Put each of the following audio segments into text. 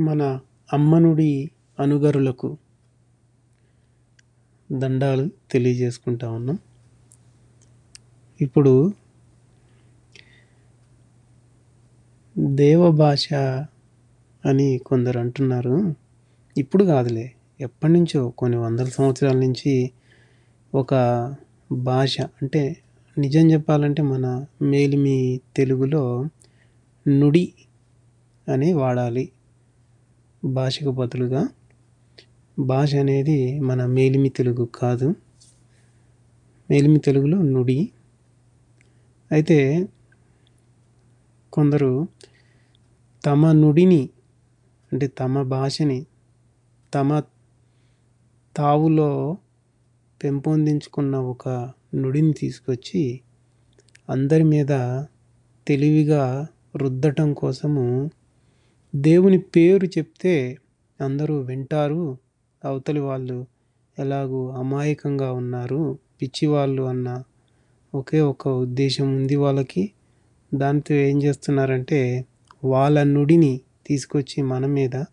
మన అమ్మనుడి అనుగరులకు దండాలు తెలియజేసుకుంటా ఉన్నాం. ఇప్పుడు దేవభాష అని కొందరు అంటున్నారు. ఇప్పుడు కాదులే ఎప్పటి నుంచో కొన్ని వందల సంవత్సరాల నుంచి ఒక భాష అంటే నిజం చెప్పాలంటే మన మేలిమి తెలుగులో నుడి అని వాడాలి. భాషకు బదులుగా భాష అనేది మన మేలిమి తెలుగు కాదు. మేలిమి తెలుగులో నుడి. అయితే కొందరు తమ నుడిని అంటే తమ భాషని తమ తావులో పెంపొందించుకున్న ఒక నుడిని తీసుకొచ్చి అందరి మీద తెలివిగా రుద్దటం కోసము దేవుని పేరు చెప్తే అందరూ వింటారు. అవతలి వాళ్ళు ఎలాగూ అమాయకంగా ఉన్నారు. పిచ్చివాళ్ళు అన్న ఒకే ఒక ఉద్దేశం ఉంది వాళ్ళకి. దాంతో ఏం చేస్తున్నారంటే వాళ్ళ నుడిని తీసుకొచ్చి మన మీద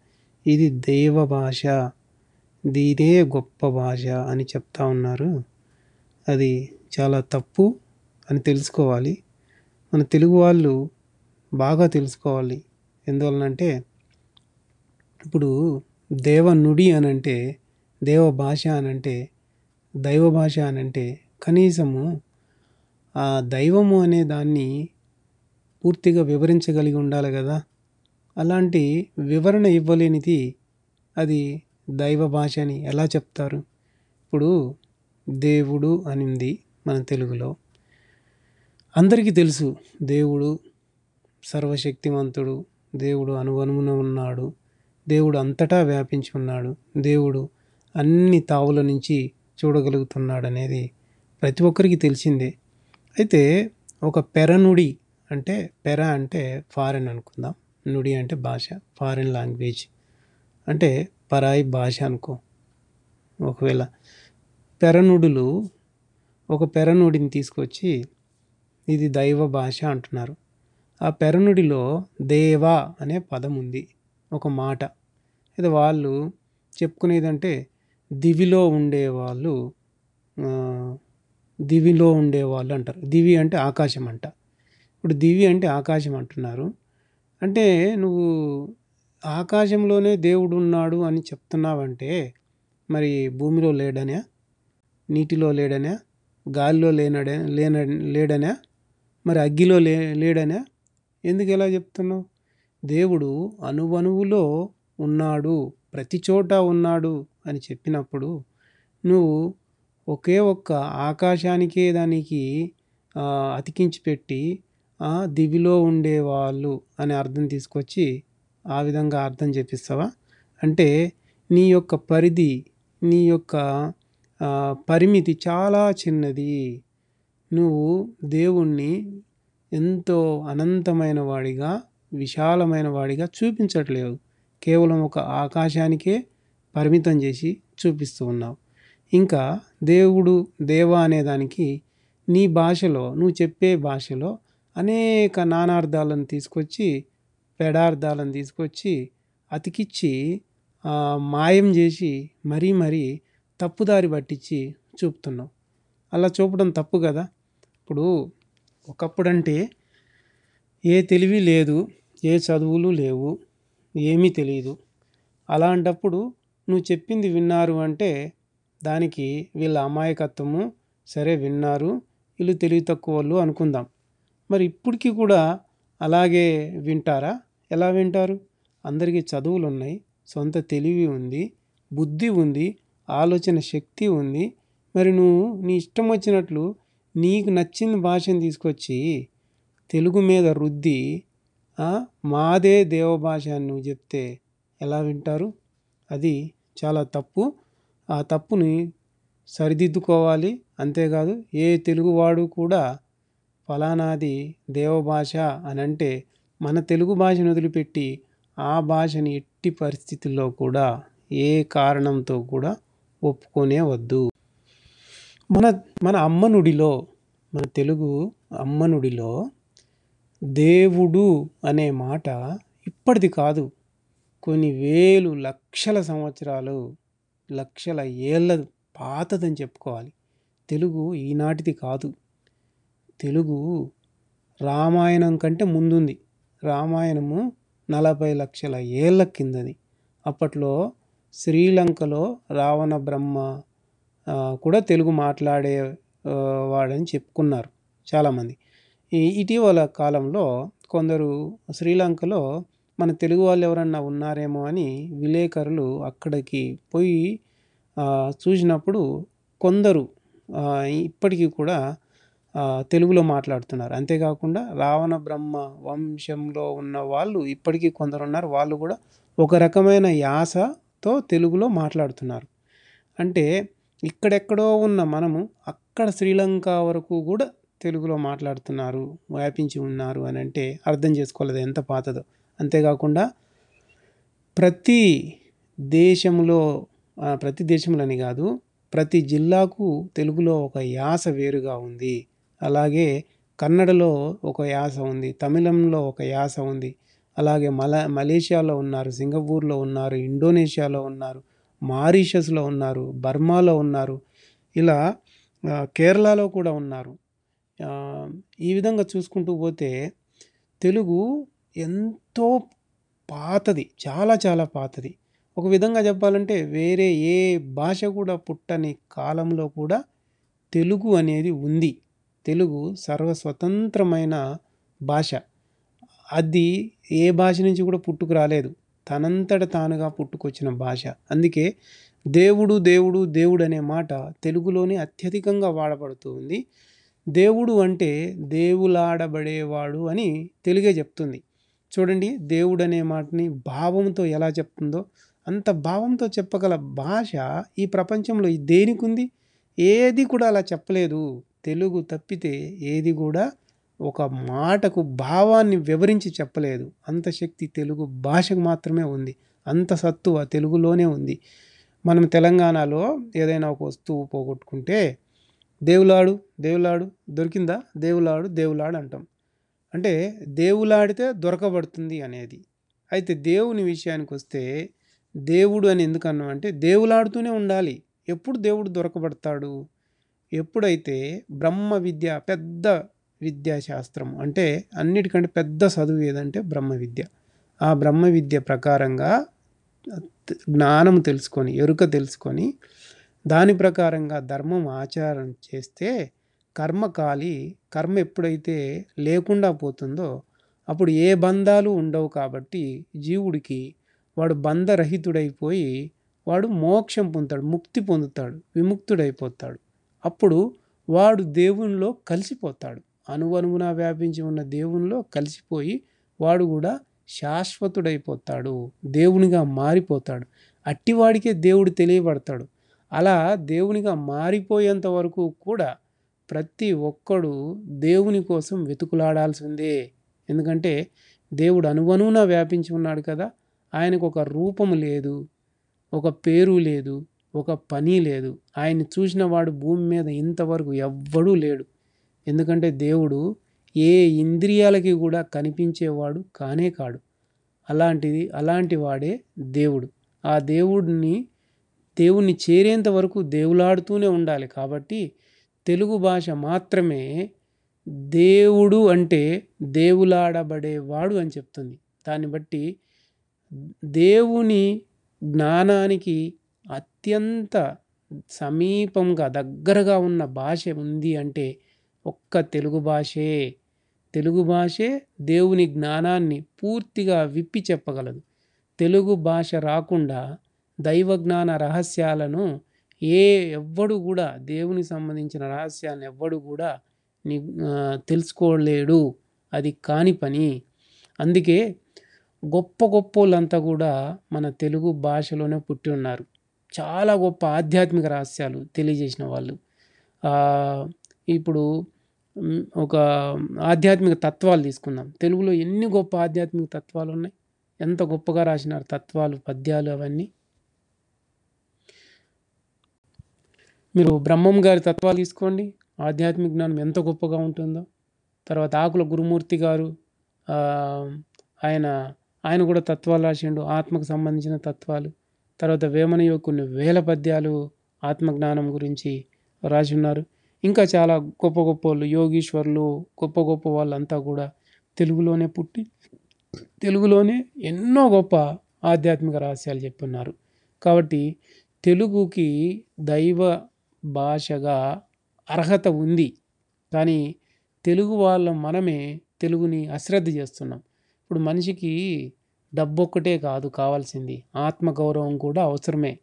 ఇది దైవ భాష దీదే గొప్ప భాష అని చెప్తా ఉన్నారు. అది చాలా తప్పు అని తెలుసుకోవాలి. మన తెలుగు వాళ్ళు బాగా తెలుసుకోవాలి. ఎందువలనంటే ఇప్పుడు దేవ నుడి అని అంటే దేవ భాష అని అంటే దైవ భాష అని అంటే కనీసము ఆ దైవము అనే దాన్ని పూర్తిగా వివరించగలిగి ఉండాలి కదా. అలాంటి వివరణ ఇవ్వలేనిది అది దైవ భాష అని ఎలా చెప్తారు? ఇప్పుడు దేవుడు అనింది మన తెలుగులో. అందరికీ తెలుసు దేవుడు సర్వశక్తివంతుడు దేవుడు అనువనుమున ఉన్నాడు. దేవుడు అంతటా వ్యాపించి ఉన్నాడు. దేవుడు అన్ని తావుల నుంచి చూడగలుగుతున్నాడు అనేది ప్రతి ఒక్కరికి తెలిసిందే. అయితే ఒక పెరనుడి అంటే పెర అంటే ఫారెన్ అనుకుందాం. నుడి అంటే భాష ఫారెన్ లాంగ్వేజ్. అంటే పరాయి భాష అనుకో. ఒకవేళ పెరనుడులు ఒక పెరనుడిని తీసుకొచ్చి ఇది దైవ భాష అంటున్నారు. ఆ పెరనుడిలో దేవా అనే పదం ఉంది ఒక మాట. ఇది వాళ్ళు చెప్పుకునేదంటే దివిలో ఉండేవాళ్ళు దివిలో ఉండేవాళ్ళు అంటారు. దివి అంటే ఆకాశం అంట. ఇప్పుడు దివి అంటే ఆకాశం అంటున్నారు. అంటే నువ్వు ఆకాశంలోనే దేవుడు ఉన్నాడు అని చెప్తున్నావంటే మరి భూమిలో లేడనా? నీటిలో లేడనా? గాలిలో లేనడే లేన లేడనా? మరి అగ్గిలో లే లేడనా? ఎందుకు ఎలా చెప్తున్నావు? దేవుడు అనువనువులో ఉన్నాడు ప్రతి చోట ఉన్నాడు అని చెప్పినప్పుడు నువ్వు ఒకే ఒక్క ఆకాశానికే దానికి అతికించి పెట్టి దివిలో ఉండేవాళ్ళు అనే అర్థం తీసుకొచ్చి ఆ విధంగా అర్థం చెప్పిస్తావా? అంటే నీ యొక్క పరిధి నీ యొక్క పరిమితి చాలా చిన్నది. నువ్వు దేవుణ్ణి ఎంతో అనంతమైన వాడిగా విశాలమైన వాడిగా చూపించట్లేదు. కేవలం ఒక ఆకాశానికే పరిమితం చేసి చూపిస్తూ ఉన్నావు. ఇంకా దేవుడు దేవ అనేదానికి నీ భాషలో నువ్వు చెప్పే భాషలో అనేక నానార్థాలను తీసుకొచ్చి పెడార్థాలను తీసుకొచ్చి అతికిచ్చి మాయం చేసి మరీ మరీ తప్పుదారి పట్టించి చూపుతున్నావు. అలా చూపడం తప్పు కదా? ఇప్పుడు ఒకప్పుడంటే ఏ తెలివి లేదు ఏ చదువులు లేవు ఏమీ తెలియదు అలాంటప్పుడు నువ్వు చెప్పింది విన్నారు అంటే దానికి వీళ్ళ అమాయకత్వము సరే విన్నారు వీళ్ళు తెలివి తక్కువ వాళ్ళు అనుకుందాం. మరి ఇప్పటికీ కూడా అలాగే వింటారా? ఎలా వింటారు? అందరికీ చదువులు ఉన్నాయి సొంత తెలివి ఉంది బుద్ధి ఉంది ఆలోచన శక్తి ఉంది. మరి నువ్వు నీ ఇష్టం వచ్చినట్లు నీకు నచ్చిన భాషను తీసుకొచ్చి తెలుగు మీద రుద్ది మాదే దేవభాష అని నువ్వు చెప్తే ఎలా వింటారు? అది చాలా తప్పు. ఆ తప్పుని సరిదిద్దుకోవాలి. అంతేకాదు ఏ తెలుగువాడు కూడా ఫలానాది దేవభాష అని అంటే మన తెలుగు భాషను వదిలిపెట్టి ఆ భాషని ఎట్టి పరిస్థితుల్లో కూడా ఏ కారణంతో కూడా ఒప్పుకొనే వద్దు. మన మన అమ్మనుడిలో మన తెలుగు అమ్మనుడిలో దేవుడు అనే మాట ఇప్పటిది కాదు. కొన్ని వేలు లక్షల సంవత్సరాలు లక్షల ఏళ్ళ పాతదని చెప్పుకోవాలి. తెలుగు ఈనాటిది కాదు. తెలుగు రామాయణం కంటే ముందుంది. రామాయణము నలభై లక్షల ఏళ్ళ కిందది. అప్పట్లో శ్రీలంకలో రావణ బ్రహ్మ కూడా తెలుగు మాట్లాడే వాడని చెప్పుకున్నారు చాలామంది. ఈ ఇటీవల కాలంలో కొందరు శ్రీలంకలో మన తెలుగు వాళ్ళు ఎవరన్నా ఉన్నారేమో అని విలేకరులు అక్కడికి పోయి చూసినప్పుడు కొందరు ఇప్పటికీ కూడా తెలుగులో మాట్లాడుతున్నారు. అంతేకాకుండా రావణ బ్రహ్మ వంశంలో ఉన్న వాళ్ళు ఇప్పటికీ కొందరు ఉన్నారు వాళ్ళు కూడా ఒక రకమైన యాసతో తెలుగులో మాట్లాడుతున్నారు. అంటే ఇక్కడెక్కడో ఉన్న మనము అక్కడ శ్రీలంక వరకు కూడా తెలుగులో మాట్లాడుతున్నారు వ్యాపించి ఉన్నారు అని అంటే అర్థం చేసుకోలేదు ఎంత పాతదో. అంతేకాకుండా ప్రతి దేశంలో ప్రతి దేశంలోని కాదు ప్రతి జిల్లాకు తెలుగులో ఒక యాస వేరుగా ఉంది. అలాగే కన్నడలో ఒక యాస ఉంది తమిళంలో ఒక యాస ఉంది. అలాగే మల మలేషియాలో ఉన్నారు సింగపూర్లో ఉన్నారు ఇండోనేషియాలో ఉన్నారు. మారిషస్లో ఉన్నారు బర్మాలో ఉన్నారు ఇలా కేరళలో కూడా ఉన్నారు. ఈ విధంగా చూసుకుంటూ పోతే తెలుగు ఎంతో పాతది చాలా చాలా పాతది. ఒక విధంగా చెప్పాలంటే వేరే ఏ భాష కూడా పుట్టని కాలంలో కూడా తెలుగు అనేది ఉంది. తెలుగు సర్వస్వతంత్రమైన భాష. అది ఏ భాష నుంచి కూడా పుట్టుకు రాలేదు. తనంతట తానుగా పుట్టుకొచ్చిన భాష. అందుకే దేవుడు దేవుడు దేవుడు అనే మాట తెలుగులోనే అత్యధికంగా వాడబడుతూ ఉంది. దేవుడు అంటే దేవులాడబడేవాడు అని తెలుగే చెప్తుంది. చూడండి దేవుడు అనే మాటని భావంతో ఎలా చెప్తుందో అంత భావంతో చెప్పగల భాష ఈ ప్రపంచంలో దేనికి ఉంది ఏది కూడా అలా చెప్పలేదు. తెలుగు తప్పితే ఏది కూడా ఒక మాటకు భావాన్ని వివరించి చెప్పలేదు. అంత శక్తి తెలుగు భాషకు మాత్రమే ఉంది. అంత సత్తువ తెలుగులోనే ఉంది. మనం తెలంగాణలో ఏదైనా ఒక వస్తువు పోగొట్టుకుంటే దేవులాడు దేవులాడు దొరికిందా? దేవులాడు దేవులాడు అంటాం. అంటే దేవులాడితే దొరకబడుతుంది అనేది. అయితే దేవుని విషయానికి వస్తే దేవుడు అని ఎందుకు అన్నాం అంటే దేవులాడుతూనే ఉండాలి. ఎప్పుడు దేవుడు దొరకబడతాడు? ఎప్పుడైతే బ్రహ్మ విద్య పెద్ద విద్యాశాస్త్రం అంటే అన్నిటికంటే పెద్ద చదువు ఏదంటే బ్రహ్మ విద్య. ఆ బ్రహ్మ విద్య ప్రకారంగా జ్ఞానం తెలుసుకొని ఎరుక తెలుసుకొని దాని ప్రకారంగా ధర్మం ఆచారం చేస్తే కర్మకాలి కర్మ ఎప్పుడైతే లేకుండా పోతుందో అప్పుడు ఏ బంధాలు ఉండవు కాబట్టి జీవుడికి వాడు బంధరహితుడైపోయి వాడు మోక్షం పొందుతాడు ముక్తి పొందుతాడు విముక్తుడైపోతాడు. అప్పుడు వాడు దేవునిలో కలిసిపోతాడు. అనువనువున వ్యాపించి ఉన్న దేవునిలో కలిసిపోయి వాడు కూడా శాశ్వతుడైపోతాడు దేవునిగా మారిపోతాడు. అట్టివాడికే దేవుడు తెలియబడతాడు. అలా దేవునిగా మారిపోయేంత వరకు కూడా ప్రతి ఒక్కడు దేవుని కోసం వెతుకులాడాల్సిందే. ఎందుకంటే దేవుడు అనువనువున వ్యాపించి ఉన్నాడు కదా ఆయనకు ఒక రూపం లేదు ఒక పేరు లేదు ఒక పని లేదు. ఆయన చూసిన వాడు భూమి మీద ఇంతవరకు ఎవ్వడూ లేడు. ఎందుకంటే దేవుడు ఏ ఇంద్రియాలకి కూడా కనిపించేవాడు కానే కాడు. అలాంటిది అలాంటి వాడే దేవుడు. ఆ దేవుడిని దేవుణ్ణి చేరేంత వరకు దేవులాడుతూనే ఉండాలి. కాబట్టి తెలుగు భాష మాత్రమే దేవుడు అంటే దేవులాడబడేవాడు అని చెప్తుంది. దాన్ని బట్టి దేవుని జ్ఞానానికి అత్యంత సమీపంగా దగ్గరగా ఉన్న భాష ఉంది అంటే ఒక్క తెలుగు భాషే. తెలుగు భాషే దేవుని జ్ఞానాన్ని పూర్తిగా విప్పి చెప్పగలదు. తెలుగు భాష రాకుండా దైవ జ్ఞాన రహస్యాలను ఏ ఎవ్వడు కూడా దేవుని సంబంధించిన రహస్యాలను ఎవ్వడు కూడా తెలుసుకోలేడు. అది కాని పని. అందుకే గొప్ప గొప్ప వాళ్ళంతా కూడా మన తెలుగు భాషలోనే పుట్టి ఉన్నారు. చాలా గొప్ప ఆధ్యాత్మిక రహస్యాలు తెలియజేసిన వాళ్ళు. ఇప్పుడు ఒక ఆధ్యాత్మిక తత్వాలు తీసుకుందాం. తెలుగులో ఎన్ని గొప్ప ఆధ్యాత్మిక తత్వాలు ఉన్నాయి? ఎంత గొప్పగా రాసినారు తత్వాలు పద్యాలు అవన్నీ? మీరు బ్రహ్మం గారి తత్వాలు తీసుకోండి. ఆధ్యాత్మిక జ్ఞానం ఎంత గొప్పగా ఉంటుందో. తర్వాత ఆకుల గురుమూర్తి గారు ఆయన ఆయన కూడా తత్వాలు రాసిండు. ఆత్మకు సంబంధించిన తత్వాలు. తర్వాత వేమనయ్య కొన్ని వేల పద్యాలు ఆత్మజ్ఞానం గురించి రాసి ఉన్నారు. ఇంకా చాలా గొప్ప గొప్ప వాళ్ళు యోగీశ్వర్లు గొప్ప గొప్ప వాళ్ళంతా కూడా తెలుగులోనే పుట్టి తెలుగులోనే ఎన్నో గొప్ప ఆధ్యాత్మిక రహస్యాలు చెప్పున్నారు. కాబట్టి తెలుగుకి దైవ భాషగా అర్హత ఉంది. కానీ తెలుగు వాళ్ళ మనమే తెలుగుని అశ్రద్ధ చేస్తున్నాం. ఇప్పుడు మనిషికి డబ్బొక్కటే కాదు కావాల్సింది. ఆత్మగౌరవం కూడా అవసరమే.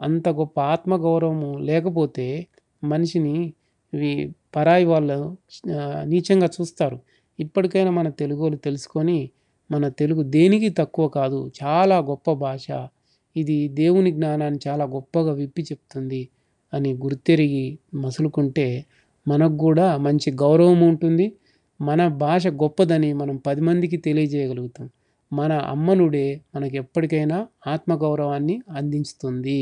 అంత గొప్ప ఆత్మగౌరవం లేకపోతే మనిషిని ఇవి పరాయి వాళ్ళు నీచంగా చూస్తారు. ఇప్పటికైనా మన తెలుగు వాళ్ళు తెలుసుకొని మన తెలుగు దేనికి తక్కువ కాదు చాలా గొప్ప భాష. ఇది దేవుని జ్ఞానాన్ని చాలా గొప్పగా విప్పి చెప్తుంది అని గుర్తెరిగి మసులుకుంటే మనకు కూడా మంచి గౌరవం ఉంటుంది. మన భాష గొప్పదని మనం పది మందికి తెలియజేయగలుగుతాం. మన అమ్మనుడే మనకు ఎప్పటికైనా ఆత్మగౌరవాన్ని అందిస్తుంది